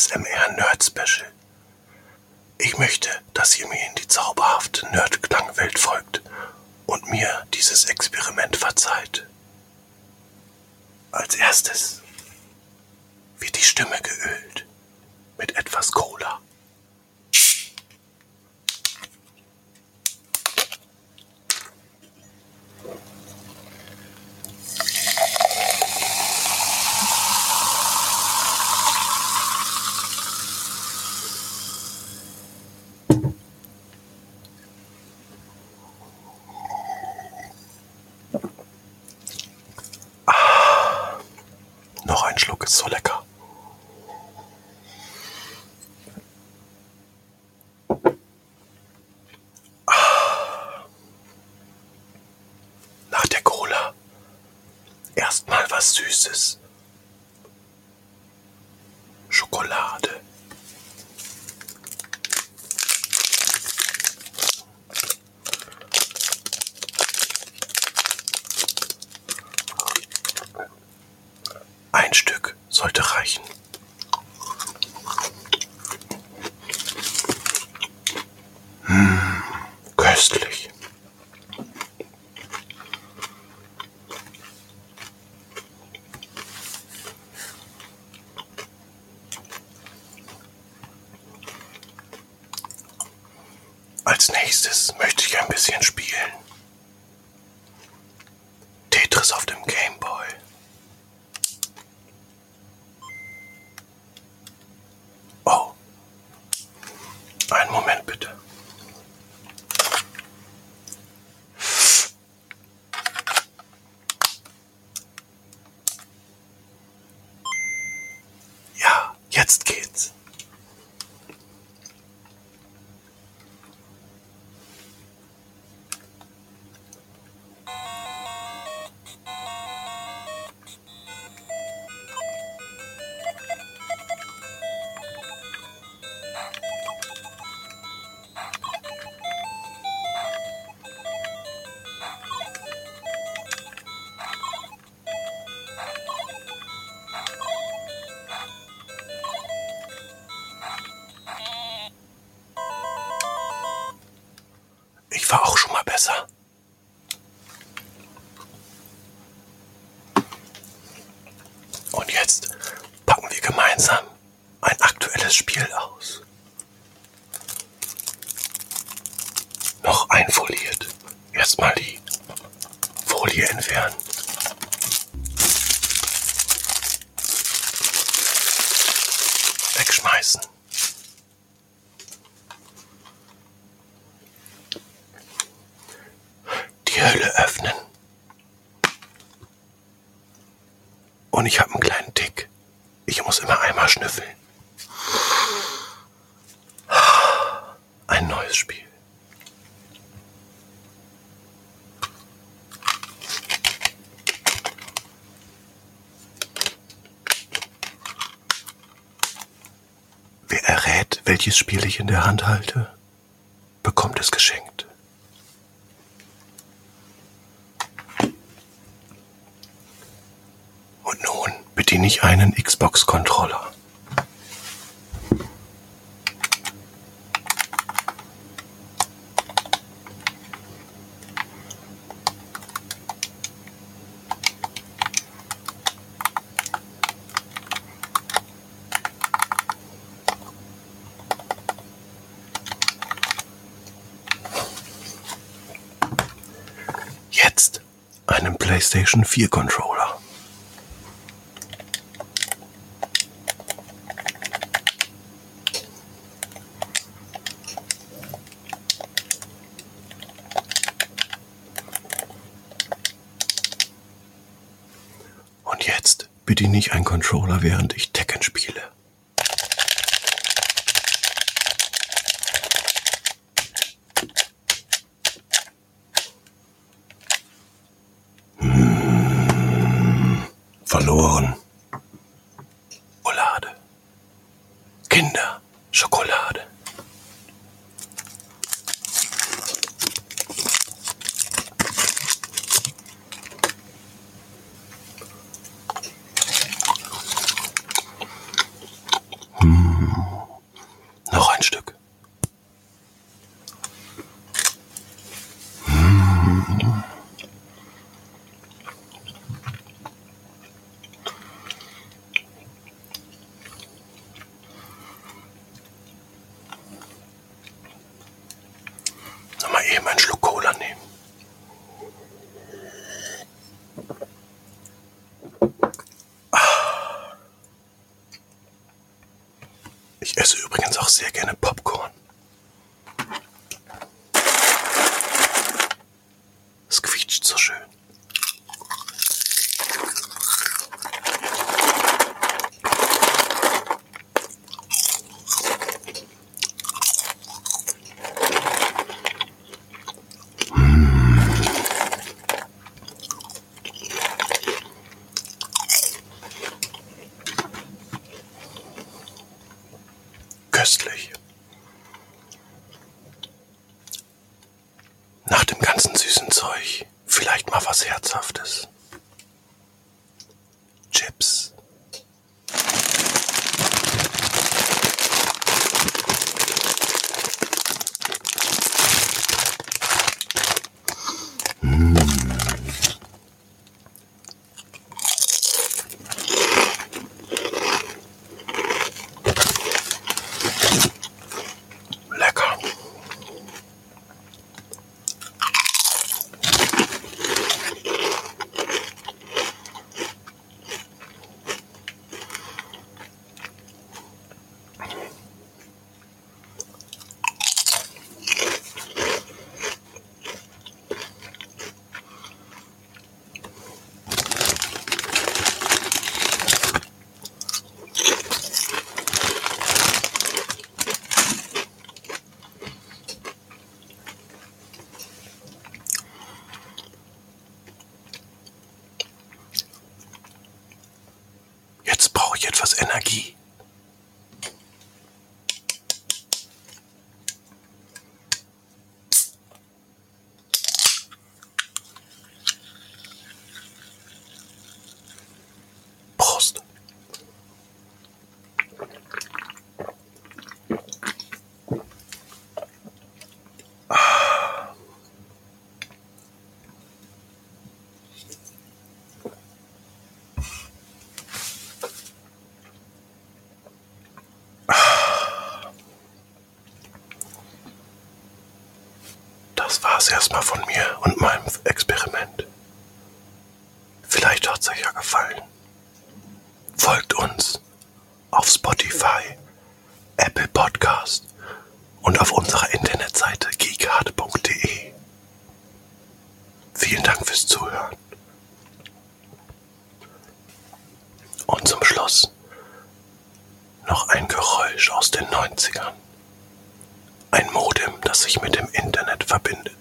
ASMR Nerd Special. Ich möchte, dass ihr mir in die zauberhafte Nerd-Klangwelt folgt und mir dieses Experiment verzeiht. Als erstes wird die Stimme geölt mit etwas Cola. Noch ein Schluck ist so lecker. Nach der Cola erstmal was Süßes. Köstlich. Als nächstes möchte ich ein bisschen spielen. Tetris auf dem jetzt packen wir gemeinsam ein aktuelles Spiel aus. Noch einfoliert. Erstmal die Folie entfernen. Wegschmeißen. die Hölle öffnen. Und ich habe einen kleinen Tick. Ich muss immer einmal schnüffeln. Ein neues Spiel. Wer errät, welches Spiel ich in der Hand halte, ich einen Xbox-Controller. Jetzt einen PlayStation 4 Controller. Und jetzt bediene ich einen Controller, während ich Tekken spiele. Hm, verloren. Nochmal eben eh, einen Schluck Cola nehmen. Ich esse übrigens auch sehr gerne Popcorn. Köstlich. Nach dem ganzen süßen Zeug vielleicht mal was Herzhaftes. Chips. Lecker. Jetzt brauche ich etwas Energie. Prost. Das war's erstmal von mir und meinem Experiment. Vielleicht hat's euch ja gefallen. Folgt uns auf Spotify, Apple Podcast und auf unserer Internetseite geekhard.de. Vielen Dank fürs Zuhören. Und zum Schluss noch ein Geräusch aus den 90ern. Ein Modem, das sich mit dem Internet verbindet.